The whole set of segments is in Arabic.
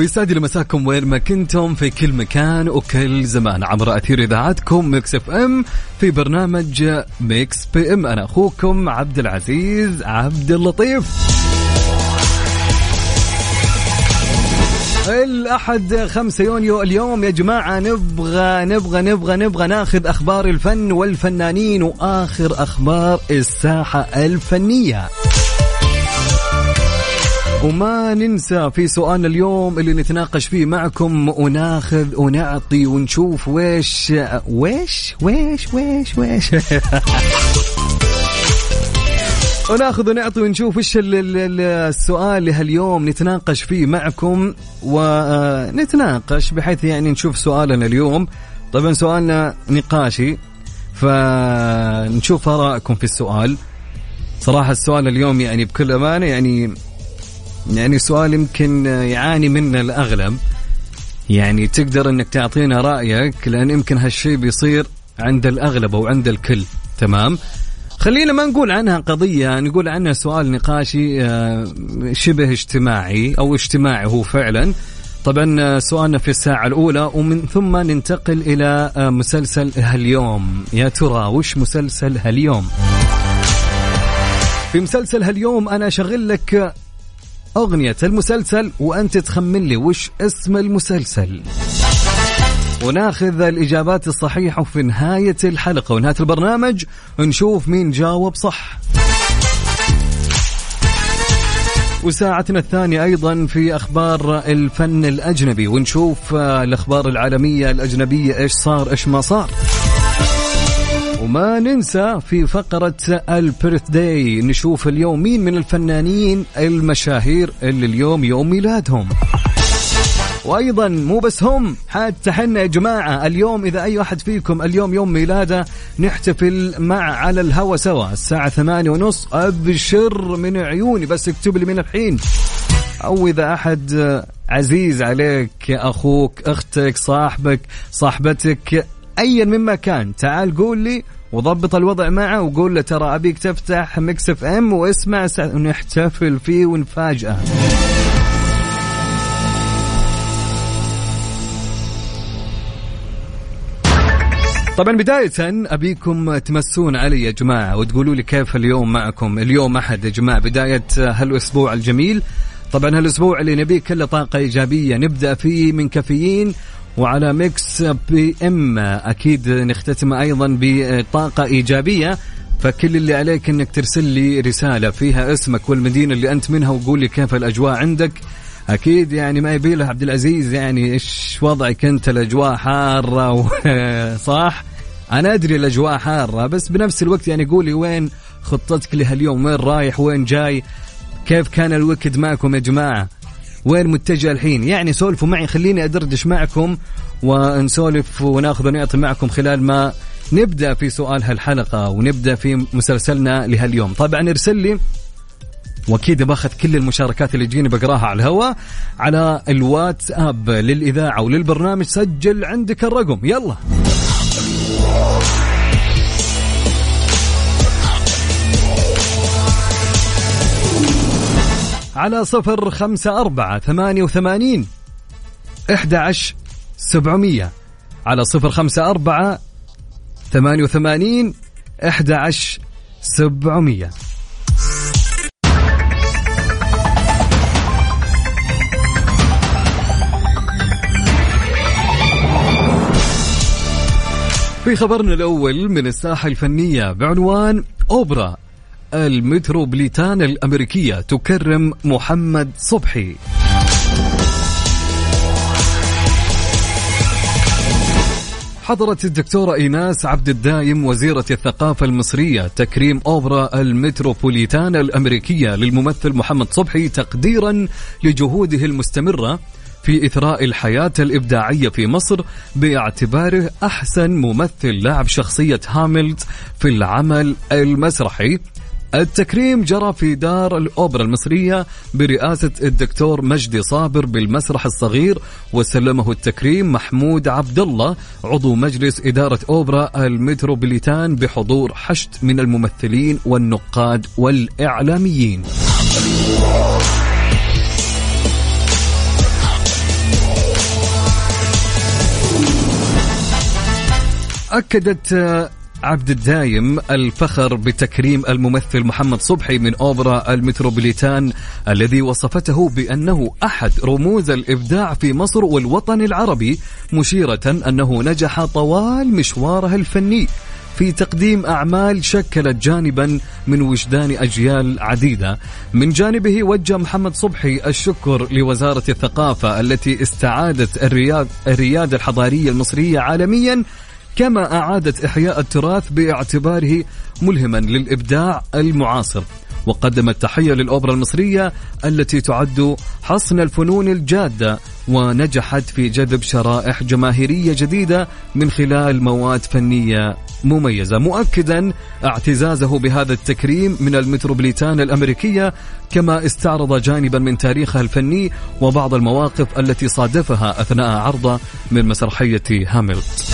ويسعد لي مساكم وين ما كنتم في كل مكان وكل زمان. عبر أثير إذاعتكم Mix FM في برنامج Mix PM أنا أخوكم عبد العزيز عبد اللطيف. الأحد خمسة يونيو اليوم. يا جماعة نبغى نبغى نبغى نبغى ناخذ أخبار الفن والفنانين وآخر أخبار الساحة الفنية. وما ننسى في سؤالنا اليوم اللي نتناقش فيه معكم وناخذ ونعطي ونشوف ويش ويش ويش ويش ويش. وناخذ ونعطي ونشوف إيش ال- ال- ال- السؤال لهاليوم نتناقش فيه معكم ونتناقش بحيث يعني نشوف سؤالنا اليوم. طبعا سؤالنا نقاشي فنشوف آرائكم في السؤال. صراحة السؤال اليوم يعني بكل أمانة يعني يعني سؤال يمكن يعاني منه الأغلب. يعني تقدر أنك تعطينا رأيك لأن يمكن هالشيء بيصير عند الأغلب أو عند الكل. تمام؟ خلينا ما نقول عنها قضية نقول عنها سؤال نقاشي آه، شبه اجتماعي أو اجتماعي هو فعلا. طبعا آه، سؤالنا في الساعة الأولى ومن ثم ننتقل إلى آه، مسلسل هاليوم. يا ترى وش مسلسل هاليوم؟ في مسلسل هاليوم أنا أشغل لك أغنية المسلسل وأنت تخمن لي وش اسم المسلسل. وناخذ الإجابات الصحيحة في نهاية الحلقة. ونهاية البرنامج نشوف مين جاوب صح. وساعتنا الثانية أيضا في أخبار الفن الأجنبي. ونشوف آه، الأخبار العالمية الأجنبية إيش صار إيش ما صار. وما ننسى في فقرة البيرث داي نشوف اليوم مين من الفنانين المشاهير اللي اليوم يوم ميلادهم. وأيضا مو بس هم حتى حنا يا جماعة اليوم إذا أي واحد فيكم اليوم يوم ميلاده نحتفل مع على الهوا سوا الساعة ثمانية ونص أبشر من عيوني بس اكتب لي من الحين. أو إذا أحد عزيز عليك أخوك أختك صاحبك صاحبتك ايا من كان. تعال قول لي وضبط الوضع معه وقول له ترى أبيك تفتح Mix FM واسمع ونحتفل فيه ونفاجئه طبعا بداية أبيكم تمسون علي يا جماعة وتقولوا لي كيف اليوم معكم؟ اليوم أحد يا جماعة. بداية هالأسبوع الجميل. طبعا هالأسبوع اللي نبيه كله طاقة إيجابية. نبدأ فيه من كافيين. وعلى Mix PM أكيد نختتم أيضا بطاقة إيجابية فكل اللي عليك إنك ترسل لي رسالة فيها اسمك والمدينة اللي أنت منها وقول لي كيف الأجواء عندك. أكيد يعني ما يبي له عبد العزيز يعني إيش وضعك أنت؟ الأجواء حارة و... صح؟ أنا أدري الأجواء حارة بس بنفس الوقت يعني قولي وين خطتك لهاليوم؟ وين رايح؟ وين جاي؟ كيف كان ال weekend معكم يا جماعة؟ وين متجه الحين؟ يعني سولفوا معي خليني أدردش معكم ونسولف وناخذ ونعطي معكم خلال ما نبدأ في سؤال هالحلقة ونبدأ في مسلسلنا لهاليوم. طبعا ارسل لي وأكيد باخذ كل المشاركات اللي تجيني بقراها على الهواء على الواتساب للإذاعة وللبرنامج سجل عندك الرقم. يلا. على صفر خمسة أربعة ثمانية وثمانين إحدى سبعمية. على صفر خمسة أربعة ثمانية وثمانين إحدى سبعمية. في خبرنا الأول من الساحة الفنية بعنوان أوبرا. المتروبوليتان الأمريكية تكرم محمد صبحي. حضرت الدكتورة إيناس عبد الدايم وزيرة الثقافة المصرية تكريم أوبرا المتروبوليتان الأمريكية للممثل محمد صبحي تقديرا لجهوده المستمرة في إثراء الحياة الإبداعية في مصر باعتباره أحسن ممثل لعب شخصية هاملت في العمل المسرحي. التكريم جرى في دار الأوبرا المصرية برئاسة الدكتور مجدي صابر بالمسرح الصغير وسلمه التكريم محمود عبد الله عضو مجلس إدارة أوبرا المتروبوليتان بحضور حشد من الممثلين والنقاد والإعلاميين. أكدت عبد الدايم الفخر بتكريم الممثل محمد صبحي من أوبرا المتروبوليتان الذي وصفته بأنه أحد رموز الإبداع في مصر والوطن العربي مشيرة أنه نجح طوال مشواره الفني. في تقديم أعمال شكلت جانبا من وجدان أجيال عديدة. من جانبه وجه محمد صبحي الشكر لوزارة الثقافة التي استعادت الرياد الريادة الحضارية المصرية عالميا كما أعادت إحياء التراث باعتباره ملهما للإبداع المعاصر. وقدم التحية للأوبرا المصرية التي تعد حصن الفنون الجادة ونجحت في جذب شرائح جماهيرية جديدة من خلال مواد فنية مميزة. مؤكدا اعتزازه بهذا التكريم من المتروبوليتان الأمريكية كما استعرض جانبا من تاريخها الفني وبعض المواقف التي صادفها أثناء عرضه من مسرحية هاملت.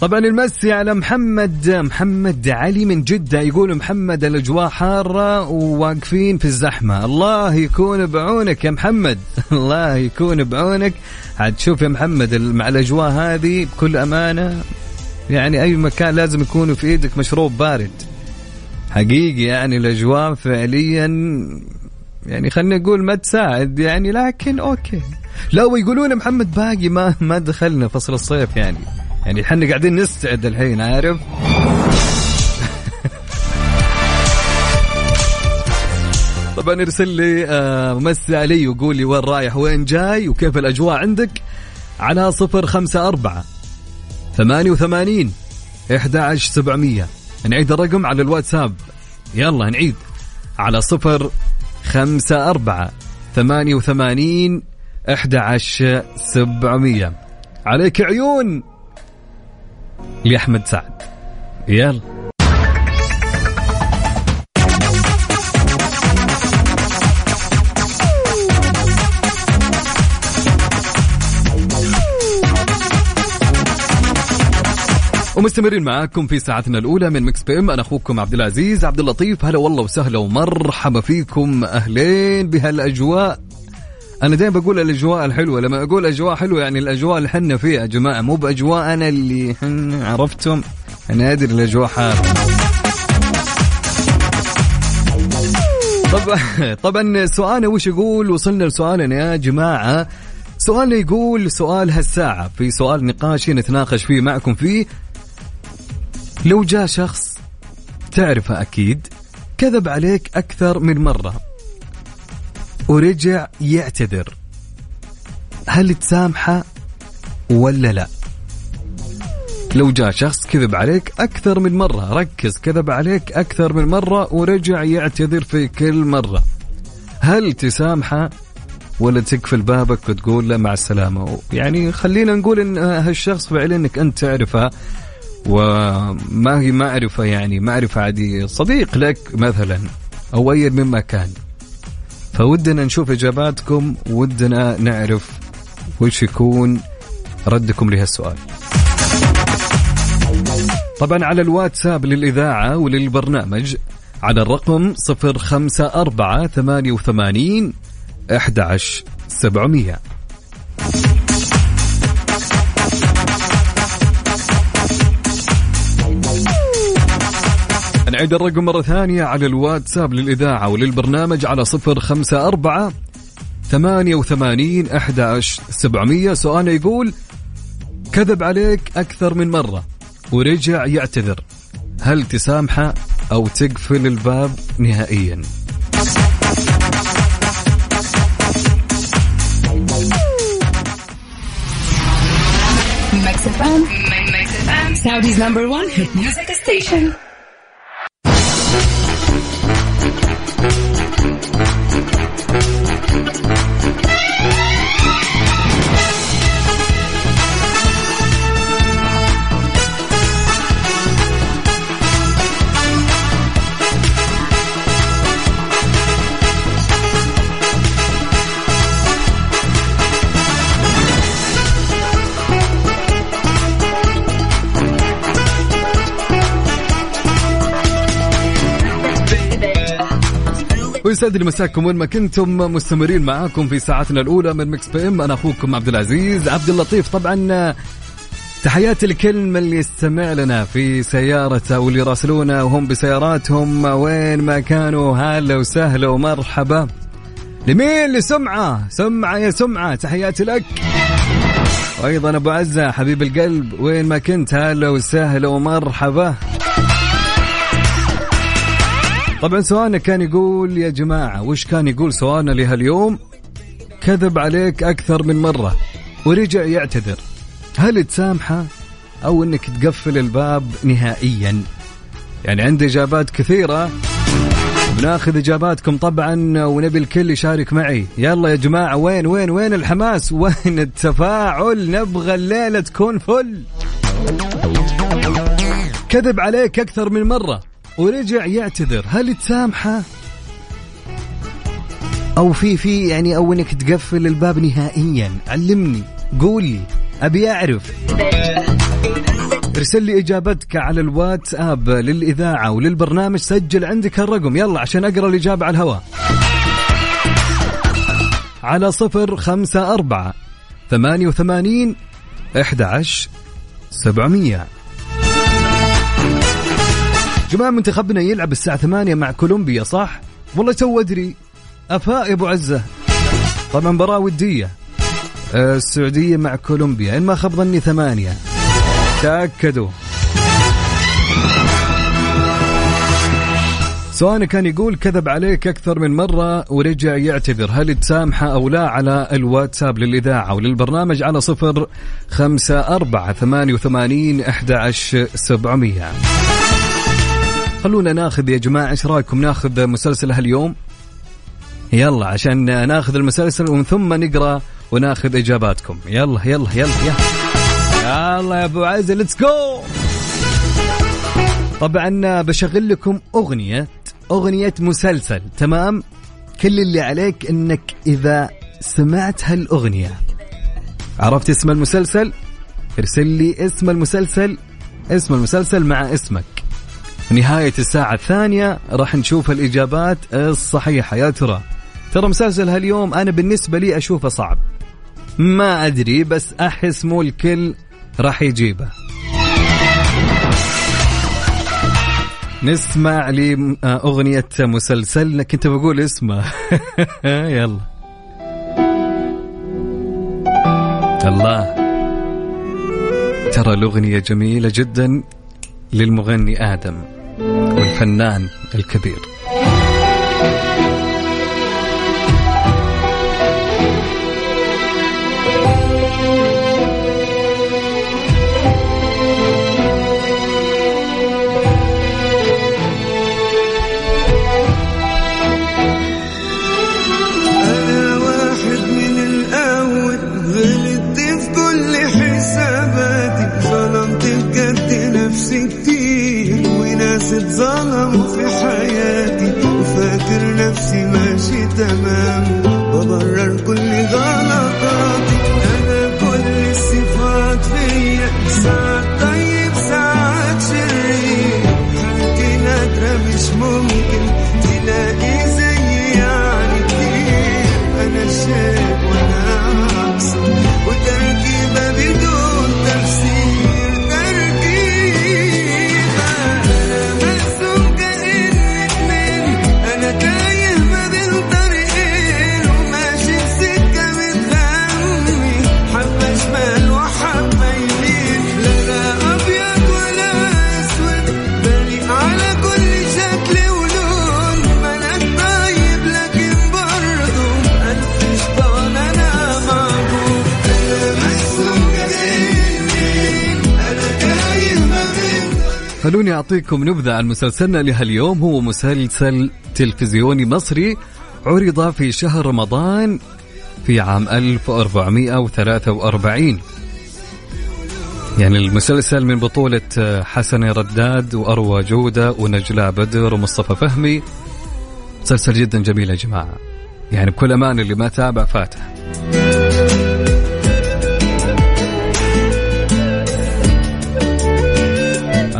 طبعا المسي على محمد محمد علي من جدة. يقول محمد الأجواء حارة وواقفين في الزحمة. الله يكون بعونك يا محمد. الله يكون بعونك. عاد شوف يا محمد مع الأجواء هذه بكل أمانة يعني أي مكان لازم يكون في إيدك مشروب بارد. حقيقي يعني الأجواء فعليا يعني خلينا نقول ما تساعد يعني لكن أوكي. لا ويقولون محمد باقي ما ما دخلنا فصل الصيف يعني. يعني إحنا قاعدين نستعد الحين عارف؟ طبعا ارسل لي آه مسي علي وقول لي وين رايح وين جاي وكيف الأجواء عندك؟ على صفر خمسة أربعة ثمانية وثمانين إحدى عشر سبعمية. نعيد الرقم على الواتساب. يلا نعيد. على صفر خمسة أربعة ثمانية وثمانين إحدى عشر سبعمية. عليك عيون! لأحمد سعد. يلا. ومستمرين معاكم في ساعتنا الأولى من مكس بي إم. أنا أخوكم عبد العزيز عبد اللطيف. هلا والله وسهلا ومرحبا فيكم. أهلين بهالأجواء. أنا دائما بقول الأجواء الحلوة. لما أقول أجواء حلوة يعني الأجواء اللي حنا فيها يا جماعة مو باجواء أنا اللي عرفتم أنا أدري الأجواء حارة. طبعا طبعا سؤالنا وش يقول؟ وصلنا لسؤالنا يا جماعة. سؤالنا يقول سؤال هالساعة. في سؤال نقاشي نتناقش فيه معكم فيه. لو جاء شخص تعرفه أكيد كذب عليك أكثر من مرة. ورجع يعتذر. هل تسامحه ولا لا؟ لو جاء شخص كذب عليك أكثر من مرة ركز كذب عليك أكثر من مرة ورجع يعتذر في كل مرة. هل تسامحه ولا تقفل بابك وتقول له مع السلامة؟ يعني خلينا نقول إن هالشخص فعلا إنك أنت تعرفه وما هي معرفة يعني معرفة عادية. صديق لك مثلا أو أي مما كان فودنا نشوف إجاباتكم ودنا نعرف وش يكون ردكم لهالسؤال. طبعا على الواتساب للإذاعة وللبرنامج على الرقم 054 88 11 نعيد الرقم مرة ثانية على الواتساب للإذاعة وللبرنامج على صفر خمسة أربعة ثمانية وثمانين أحد سبعمية. سؤال يقول كذب عليك أكثر من مرة ورجع يعتذر. هل تسامحه أو تقفل الباب نهائياً؟ Saudi's number one hit music station. ويسعد لي مساكم وين ما كنتم مستمرين معاكم في ساعتنا الأولى من Mix PM أنا أخوكم عبد العزيز عبد اللطيف. طبعا تحياتي لكل من يستمع لنا في سيارته واللي يراسلونا وهم بسياراتهم وين ما كانوا. هلا وسهلا ومرحبا. لمين لسمعة سمعة يا سمعة. تحياتي لك. وأيضا أبو عزة حبيب القلب وين ما كنت. هلا وسهلا ومرحبا. طبعا سؤالنا كان يقول يا جماعة وش كان يقول سؤالنا لهاليوم؟ كذب عليك أكثر من مرة ورجع يعتذر. هل تسامحه أو أنك تقفل الباب نهائيا؟ يعني عندي إجابات كثيرة. بناخذ إجاباتكم طبعا ونبي الكل يشارك معي. يلا يا جماعة وين وين وين الحماس؟ وين التفاعل؟ نبغى الليلة تكون فل. كذب عليك أكثر من مرة ورجع يعتذر. هل تسامحه؟ أو في في يعني أو إنك تقفل الباب نهائيا. علمني قولي أبي أعرف. ارسل لي إجابتك على الواتساب للإذاعة وللبرنامج. سجل عندك الرقم. يلا عشان أقرأ الإجابة على الهواء. على صفر خمسة أربعة ثمانية وثمانين إحدى عشر سبعمية. جماعة منتخبنا يلعب الساعة ثمانية مع كولومبيا صح؟ والله تو أدري. أفاء يا أبو عزة. طبعا مباراة ودية. آه، السعودية مع كولومبيا. إن ما خاب ظني ثمانية. تأكدوا. سؤالنا كان يقول كذب عليك أكثر من مرة ورجع يعتذر. هل تسامحه أو لا على الواتساب للإذاعة وللبرنامج على صفر خمسة أربعة ثمانية وثمانين أحد عشر سبعمية؟ خلونا ناخذ يا جماعة إيش رأيكم ناخذ مسلسل هاليوم؟ يلا عشان ناخذ المسلسل ومن ثم نقرأ وناخذ إجاباتكم. يلا يلا يلا يلا. يلا يا أبو عزة ليتس جو طبعا بشغل لكم أغنية أغنية مسلسل تمام؟ كل اللي عليك إنك إذا سمعت هالأغنية. عرفت اسم المسلسل؟ ارسل لي اسم المسلسل. اسم المسلسل مع اسمك. نهاية الساعة الثانية راح نشوف الإجابات الصحيحة. يا ترى ترى مسلسل هاليوم أنا بالنسبة لي أشوفه صعب. ما أدري بس أحس مو الكل راح يجيبه. نسمع لي أغنية مسلسلنا كنت بقول اسمه. يلا. الله. ترى الأغنية جميلة جدا للمغني آدم. والفنان الكبير. اتظلم في حياتي وفاكر نفسي ماشي تمام ببرر كل غلطاتي. خلوني أعطيكم نبذة عن مسلسلنا لهاليوم. هو مسلسل تلفزيوني مصري عرض في شهر رمضان في عام 1443 يعني المسلسل من بطولة حسن رداد وأروى جودة ونجلاء بدر ومصطفى فهمي. مسلسل جدا جميل يا جماعة. يعني بكل أمان اللي ما تابع فاتح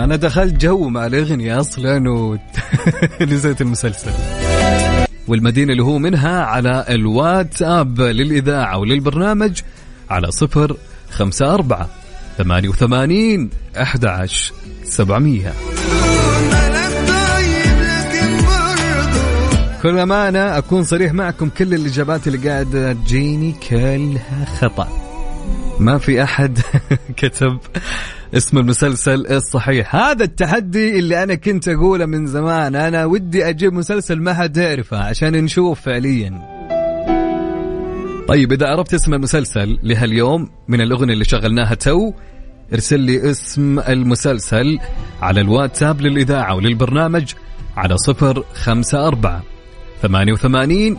أنا دخلت جو مع الأغنية أصلا ونسيت المسلسل. والمدينة اللي هو منها على الواتساب للإذاعة وللبرنامج على صفر خمسة أربعة ثمانية وثمانين أحد عشر سبعمية. كل أمانة أكون صريح معكم كل الإجابات اللي قاعدة تجيني كلها خطأ. ما في أحد كتب اسم المسلسل الصحيح. هذا التحدي اللي أنا كنت أقوله من زمان. أنا ودي أجيب مسلسل ما حد يعرفه عشان نشوف فعليا. طيب إذا عرفت اسم المسلسل لهاليوم من الأغنية اللي شغلناها تو ارسل لي اسم المسلسل على الواتساب للإذاعة وللبرنامج على صفر خمسة أربعة ثمانية وثمانين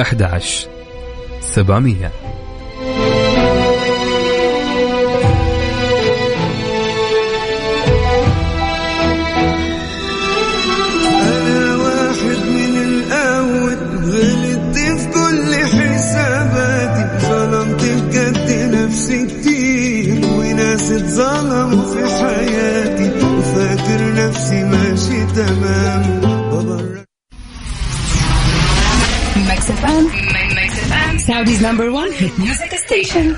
أحد عشر سبعمية. وناس اتظلموا في حياتي وفاكر نفسي ماشي تمام ببرر Mix FM. Mix FM. Saudi's number one hit music station.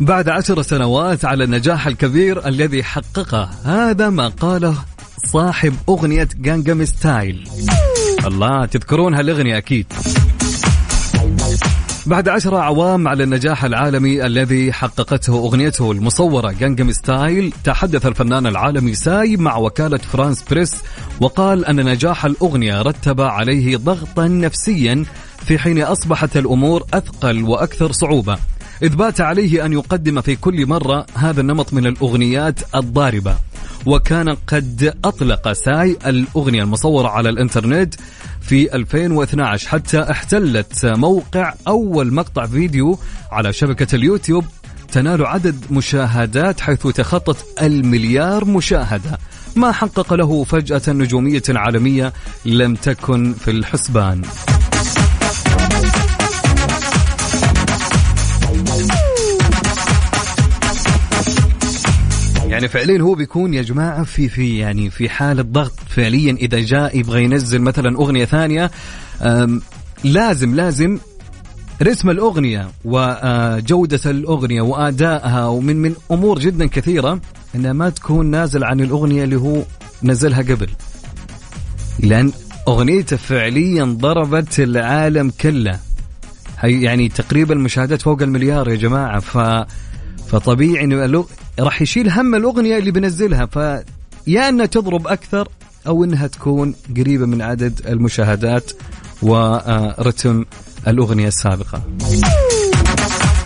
بعد عشر سنوات على النجاح الكبير الذي حققه هذا ما قاله صاحب أغنية Gangnam Style الله تذكرون هالأغنية أكيد. بعد عشر أعوام على النجاح العالمي الذي حققته أغنيته المصورة Gangnam Style تحدث الفنان العالمي ساي مع وكالة فرانس بريس وقال أن نجاح الأغنية رتب عليه ضغطا نفسيا في حين أصبحت الأمور أثقل وأكثر صعوبة. إذ بات عليه أن يقدم في كل مرة هذا النمط من الأغنيات الضاربة. وكان قد أطلق ساي الأغنية المصورة على الإنترنت في 2012 حتى احتلت موقع أول مقطع فيديو على شبكة اليوتيوب تنال عدد مشاهدات حيث تخطت المليار مشاهدة. ما حقق له فجأة نجومية عالمية لم تكن في الحسبان. يعني فعليا هو بيكون يا جماعة في في يعني في حالة ضغط فعليا إذا جاء يبغى ينزل مثلا أغنية ثانية لازم لازم رسم الأغنية وجوده الأغنية وأدائها ومن من أمور جدا كثيرة إنها ما تكون نازل عن الأغنية اللي هو نزلها قبل. لأن أغنيته فعليا ضربت العالم كله. يعني تقريبا مشاهدات فوق المليار يا جماعة ف فطبيعي إنه راح يشيل هم الأغنية اللي بنزلها ف يا أنها تضرب أكثر أو أنها تكون قريبة من عدد المشاهدات ورتم الأغنية السابقة.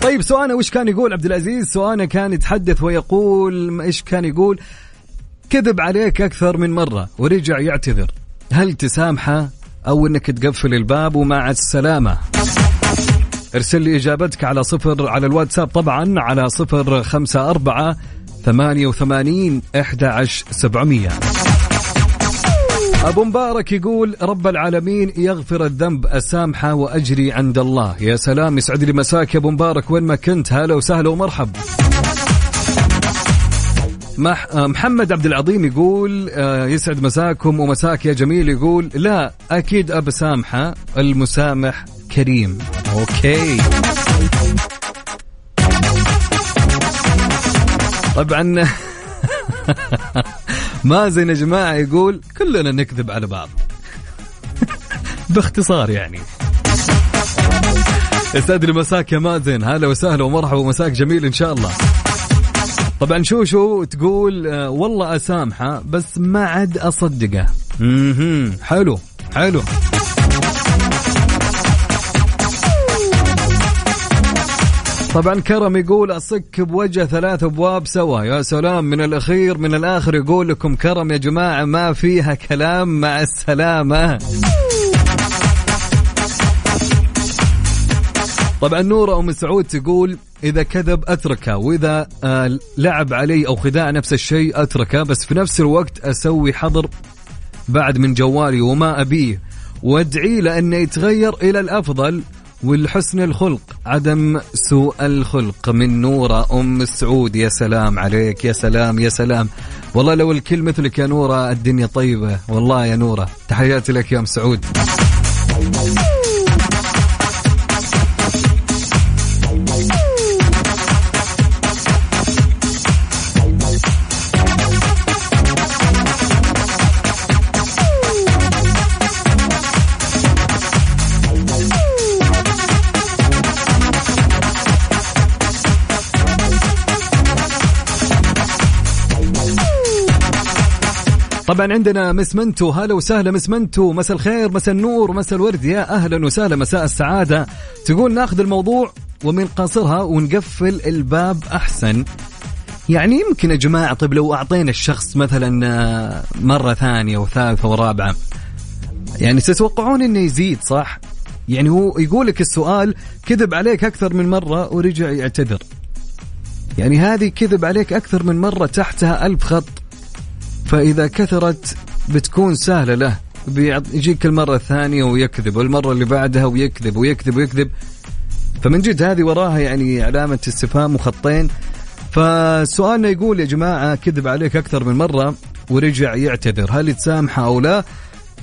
طيب سؤالنا وش كان يقول عبد العزيز؟ سؤالنا كان يتحدث ويقول إيش كان يقول؟ كذب عليك أكثر من مرة ورجع يعتذر. هل تسامحه أو أنك تقفل الباب ومع السلامة؟ ارسل لي إجابتك على صفر على الواتساب طبعا على صفر خمسة أربعة ثمانية وثمانين إحدى عشر سبعمية. أبو مبارك يقول رب العالمين يغفر الذنب أسامحه وأجري عند الله. يا سلام يسعد لي مساك يا أبو مبارك. وين ما كنت هلا وسهلا ومرحب محمد عبد العظيم يقول آه، يسعد مساكم ومساك يا جميل يقول لا أكيد ابى سامحة المسامح كريم. أوكي. طبعا مازن يا جماعة يقول كلنا نكذب على بعض. باختصار يعني. يسعد لي مساك يا مازن هلا وسهلا ومرحبا ومساك جميل إن شاء الله. طبعا شو شو تقول آه والله أسامحه بس ما عاد أصدقه. أها حلو حلو. طبعا كرم يقول أصك بوجه ثلاث أبواب سوا. يا سلام من الأخير من الآخر يقول لكم كرم يا جماعة ما فيها كلام مع السلامة. طبعا نورة أم سعود تقول إذا كذب أتركه وإذا آه لعب علي أو خداع نفس الشيء أتركه بس في نفس الوقت أسوي حظر بعد من جوالي وما أبيه. وادعي له أنه يتغير إلى الأفضل والحسن الخلق عدم سوء الخلق. من نورة أم سعود يا سلام عليك يا سلام يا سلام. والله لو الكل مثلك يا نورة الدنيا طيبة. والله يا نورة تحياتي لك يا أم سعود. طبعا عندنا مس منتو. هلا وسهلا مس منتو. مساء الخير مساء النور مساء الورد. يا أهلا وسهلا مساء السعادة. تقول ناخذ الموضوع ومن قصرها ونقفل الباب أحسن. يعني يمكن يا جماعة طيب لو أعطينا الشخص مثلا آه، مرة ثانية وثالثة ورابعة يعني تتوقعون إنه يزيد صح؟ يعني هو يقول لك السؤال كذب عليك أكثر من مرة ورجع يعتذر. يعني هذه كذب عليك أكثر من مرة تحتها ألف خط. فإذا كثرت بتكون سهلة له. يجيك المرة الثانية ويكذب والمرة اللي بعدها ويكذب ويكذب ويكذب. فمن جد هذه وراها يعني علامة استفهام وخطين. فسؤالنا يقول يا جماعة كذب عليك أكثر من مرة ورجع يعتذر هل تسامحه أو لا؟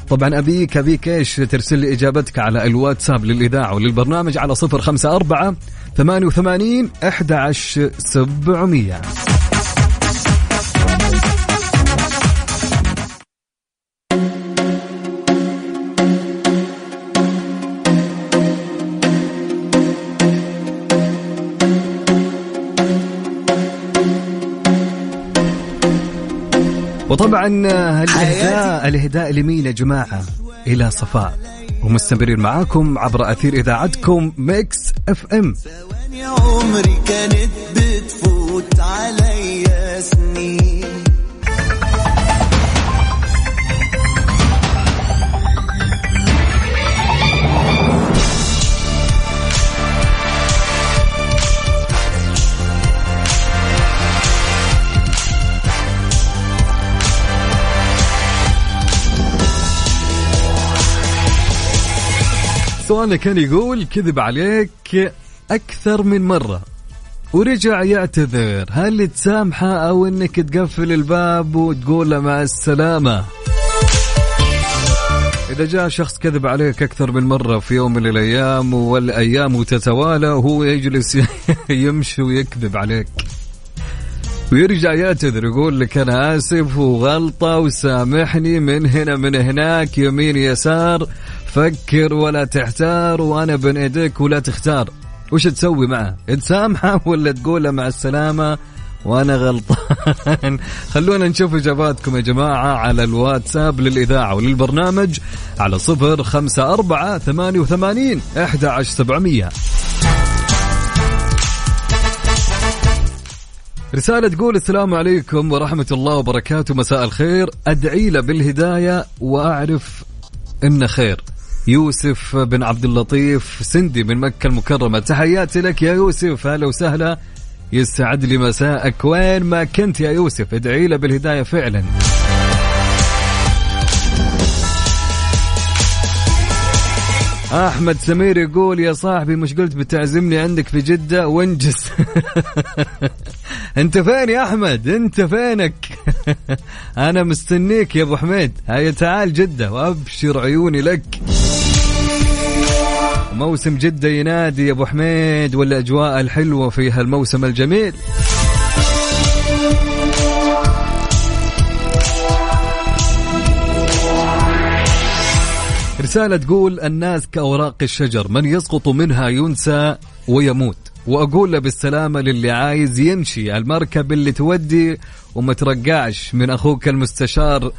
طبعا أبيك أبيك إيش ترسل لي إجابتك على الواتساب للإذاعة وللبرنامج على 054 88 11700 وطبعا الاهداء الإهداء لمين يا جماعة؟ إلى صفاء. ومستمرين معاكم عبر أثير إذاعتكم Mix FM. ثواني عمري كانت بتفوت عليا سنين. سؤالنا كان يقول كذب عليك أكثر من مرة ورجع يعتذر. هل تسامحه أو إنك تقفل الباب وتقول له مع السلامة؟ إذا جاء شخص كذب عليك أكثر من مرة في يوم من الأيام والأيام تتوالى وهو يجلس يمشي ويكذب عليك. ويرجع يعتذر يقول لك أنا آسف وغلطة وسامحني من هنا من هناك يمين يسار. فكر ولا تحتار وأنا بين إيديك ولا تختار. وش تسوي معه؟ تسامحه ولا تقول له مع السلامة؟ وأنا غلطان. خلونا نشوف إجاباتكم يا جماعة على الواتساب للإذاعة وللبرنامج على صفر خمسة أربعة ثمانية وثمانين إحدى عشر سبعمئه رسالة تقول السلام عليكم ورحمة الله وبركاته. مساء الخير. أدعي له بالهداية وأعرف إنه خير. يوسف بن عبد اللطيف سندي من مكة المكرمة. تحياتي لك يا يوسف. هلا وسهلا. يسعد لي مساءك. وين ما كنت يا يوسف؟ ادعي له بالهداية فعلا. أحمد سمير يقول يا صاحبي مش قلت بتعزمني عندك في جدة؟ وانجز. أنت فين يا أحمد؟ أنت فينك؟ أنا مستنيك يا أبو حميد. هيا تعال جدة وأبشر عيوني لك. موسم جدة ينادي يا أبو حميد والأجواء الحلوة في هالموسم الجميل. رسالة تقول الناس كأوراق الشجر من يسقط منها ينسى ويموت. وأقول له بالسلامة للي عايز يمشي المركب اللي تودي وما ترقعش. من أخوك المستشار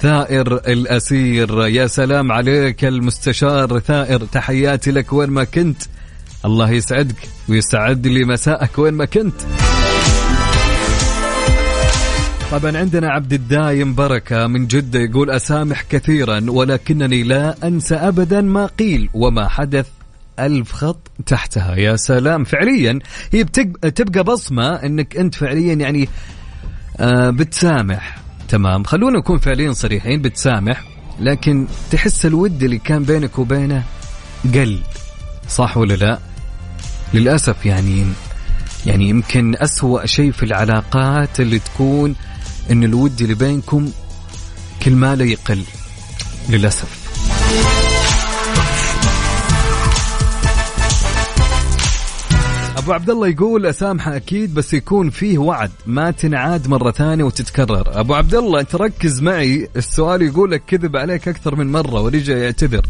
ثائر الأسير. يا سلام عليك المستشار ثائر تحياتي لك وين ما كنت. الله يسعدك ويسعد لي مساءك وين ما كنت. طبعا عندنا عبد الدايم بركة من جدة يقول أسامح كثيرا ولكنني لا أنسى أبدا ما قيل وما حدث ألف خط تحتها. يا سلام. فعليا هي بتق- تبقى بصمة أنك أنت فعليا يعني آه بتسامح. تمام. خلونا نكون فعليا صريحين بتسامح لكن تحس الود اللي كان بينك وبينه قل. صح ولا لا؟ للأسف يعني يعني يمكن أسوأ شيء في العلاقات اللي تكون إن الود اللي بينكم كل ما لا يقل للأسف. أبو عبد الله يقول اسامحه أكيد بس يكون فيه وعد ما تنعاد مرة ثانية وتتكرر. أبو عبد الله أنت ركز معي السؤال يقول لك كذب عليك أكثر من مرة ورجع يعتذر.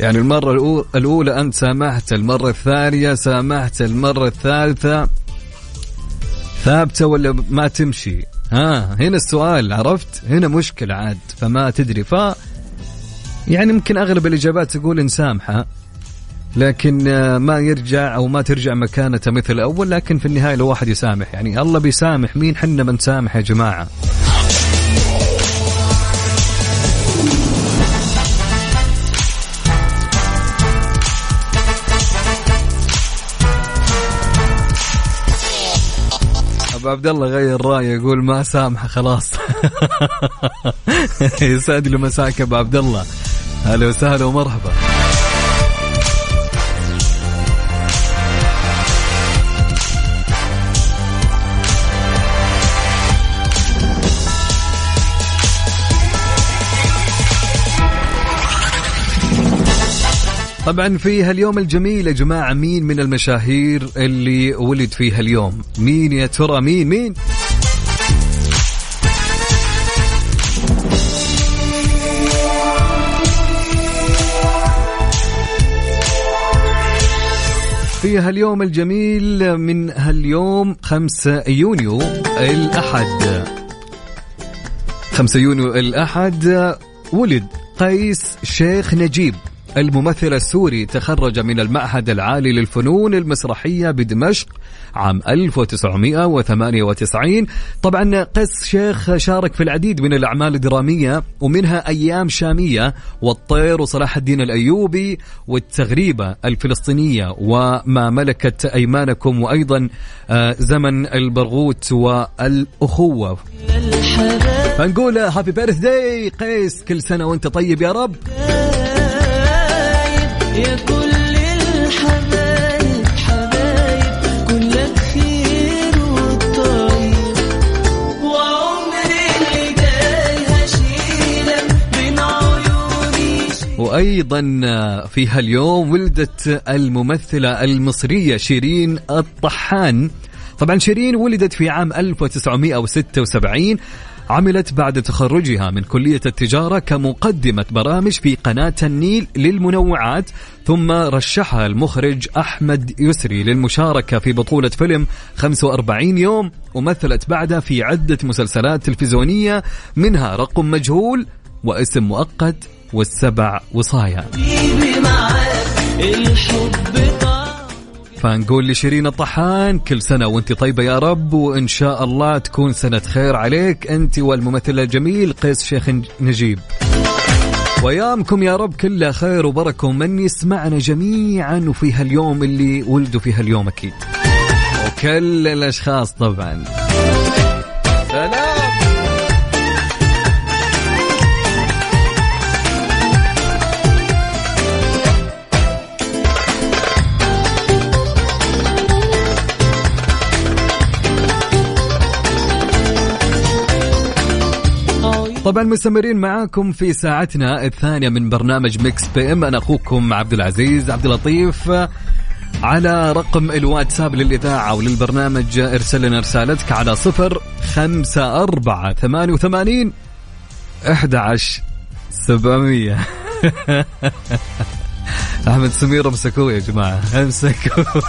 يعني المرة الأو- الأولى أنت سامحت المرة الثانية سامحت المرة الثالثة ثابتة ولا ما تمشي؟ ها هنا السؤال عرفت؟ هنا مشكلة عاد فما تدري. ف يعني يمكن أغلب الإجابات تقول نسامحه لكن آه، ما يرجع أو ما ترجع مكانته مثل الأول لكن في النهاية الواحد يسامح. يعني الله بيسامح مين حنا من سامح يا جماعة؟ عبد الله غير رأيه يقول ما سامحه خلاص. يسعد له مساك أبو عبد الله. أهلا وسهلا ومرحبا. طبعا في هاليوم الجميل يا جماعة مين من المشاهير اللي ولد في هاليوم؟ مين يا ترى؟ مين؟ مين؟ في هاليوم الجميل من هاليوم 5 يونيو الأحد. 5 يونيو الأحد ولد قيس شيخ نجيب. الممثل السوري تخرج من المعهد العالي للفنون المسرحية بدمشق عام 1998 طبعا قيس شيخ شارك في العديد من الأعمال الدرامية ومنها أيام شامية والطير وصلاح الدين الأيوبي والتغريبة الفلسطينية وما ملكت أيمانكم وأيضا آه، زمن البرغوث والأخوة. فنقول هابي بيرث داي قيس كل سنة وأنت طيب يا رب. وأيضا في هاليوم ولدت الممثلة المصرية شيرين الطحان. طبعا شيرين ولدت في عام 1976 عملت بعد تخرجها من كلية التجارة كمقدمة برامج في قناة النيل للمنوعات ثم رشحها المخرج أحمد يسري للمشاركة في بطولة فيلم 45 يوم ومثلت بعدها في عدة مسلسلات تلفزيونية منها رقم مجهول واسم مؤقت والسبع وصايا. الحب فنقول لشيرين الطحان كل سنة وانت طيبة يا رب وإن شاء الله تكون سنة خير عليك أنت والممثل الجميل قيس شيخ نجيب. وأيامكم يا رب كلها خير وبركة ومن يسمعنا جميعا وفي هاليوم اللي ولدوا في هاليوم أكيد. وكل الأشخاص طبعا. طبعا مستمرين معاكم في ساعتنا الثانية من برنامج Mix PM أنا أخوكم عبد العزيز عبد اللطيف. على رقم الواتساب للإذاعة وللبرنامج ارسل لنا رسالتك على صفر خمسة أربعة ثمانية وثمانين أحد عشر سبعمية. أحمد سمير امسكوه يا جماعة. امسكوه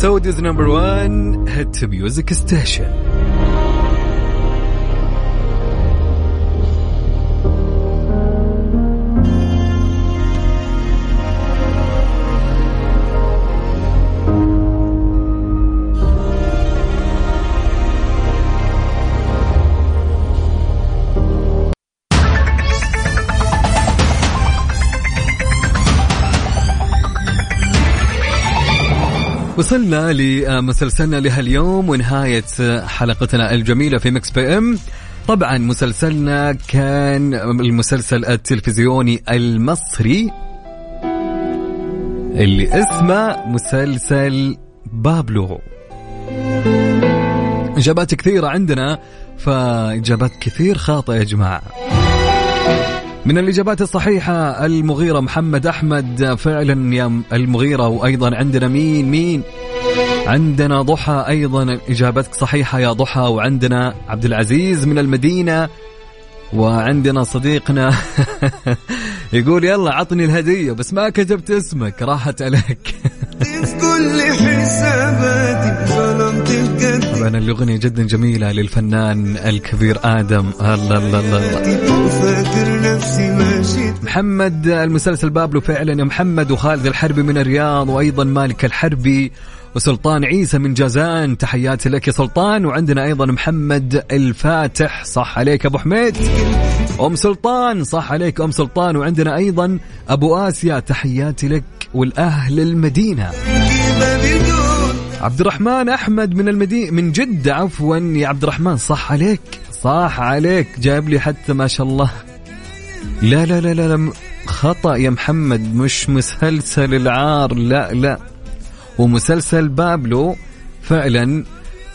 سودز نمبر 1 هيد تو ميوزك ستيشن وصلنا لمسلسلنا لهاليوم ونهاية حلقتنا الجميلة في Mix PM. طبعا مسلسلنا كان المسلسل التلفزيوني المصري اللي اسمه مسلسل بابلو. إجابات كثيرة عندنا فإجابات كثير خاطئة يا جماعة. من الإجابات الصحيحة المغيرة محمد أحمد. فعلا يا المغيرة وأيضا عندنا مين؟ مين؟ عندنا ضحى أيضا إجابتك صحيحة يا ضحى. وعندنا عبد العزيز من المدينة. وعندنا صديقنا يقول يلا عطني الهدية بس ما كتبت اسمك راحت عليك. طبعا الأغنية جدا جميلة للفنان الكبير آدم. الله الله الله, الله. محمد المسلسل بابلو فعلا يا محمد وخالد الحربي من الرياض وأيضا مالك الحربي وسلطان عيسى من جازان. تحياتي لك يا سلطان وعندنا أيضا محمد الفاتح. صح عليك أبو حميد. أم سلطان صح عليك أم سلطان وعندنا أيضا أبو آسيا. تحياتي لك. والأهل المدينة. عبد الرحمن أحمد من المدينة من جدة عفوا. يا عبد الرحمن صح عليك. صح عليك. جايب لي حتى ما شاء الله. لا لا لا لا, لا خطأ يا محمد. مش مسلسل العار. لا لا. ومسلسل بابلو. فعلا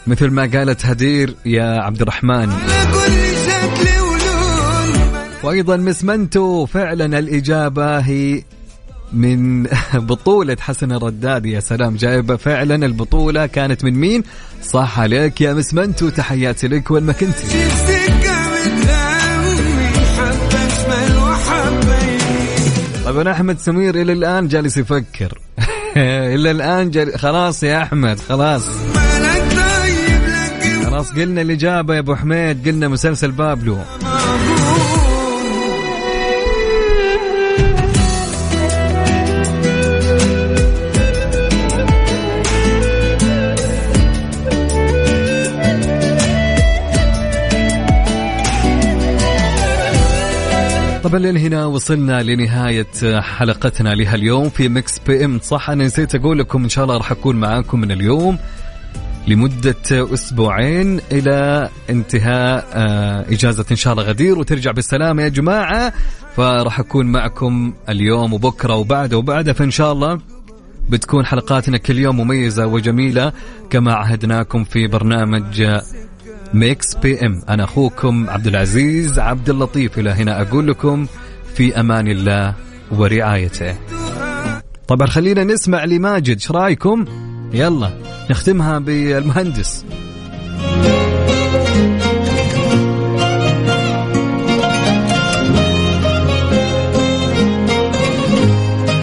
مثل ما قالت هدير يا عبد الرحمن كل شكل ولون وأيضا مس منتو. فعلا الإجابة هي من بطولة حسن الرداد يا سلام. جايبة فعلا البطولة. كانت من مين؟ صح عليك يا مس منتو. تحياتي لك وين ما وحبة يمين طبعا أحمد سمير إلى الآن جالس يفكر. إلى الآن جال... خلاص يا أحمد خلاص. طيب خلاص قلنا الإجابة يا أبو حميد قلنا مسلسل بابلو. طبعا لين هنا وصلنا لنهاية حلقتنا لها اليوم في Mix PM. صح أنا نسيت أقول لكم إن شاء الله راح أكون معاكم من اليوم لمدة أسبوعين إلى انتهاء آه، إجازة إن شاء الله غدير. وترجع بالسلامة يا جماعة فراح أكون معكم اليوم وبكرة وبعده وبعده. فإن شاء الله بتكون حلقاتنا كل يوم مميزة وجميلة كما عهدناكم في برنامج Mix PM أنا أخوكم عبد العزيز عبد اللطيف إلى هنا أقول لكم في أمان الله ورعايته. طبعا خلينا نسمع لماجد. إيش رأيكم؟ يلا نختمها بالمهندس.